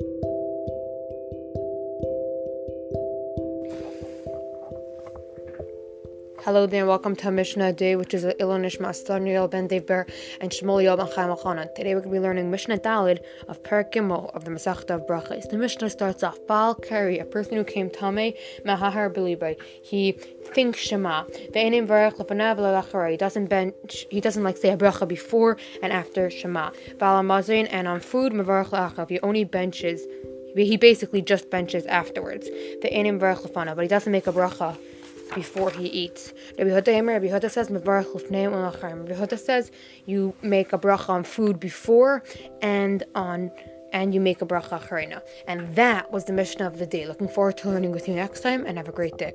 Thank you. Hello there, and welcome to Mishnah Day, which is a Ilonish Daniel ben Dever and Shmuel Yob and Chaim Today we're going to be learning Mishnah Dalid of Per Gimel of the Masechta of Brachas. The Mishnah starts off, Baal Kari, a person who came Tame, Mahahar Belibai. He thinks Shema. He doesn't bench, he doesn't like say a bracha before and after Shema. Baal Amazin, and on food, Mavarech Lachav. He only benches, he basically just benches afterwards. Ve'enim Varech Lefanav, but he doesn't make a bracha before he eats. Rabbi Huda Rabbi Huda says Rabbi Huda says you make a bracha on food before and on and you make a bracha acharina. And that was the Mishnah of the day. Looking forward to learning with you next time and have a great day.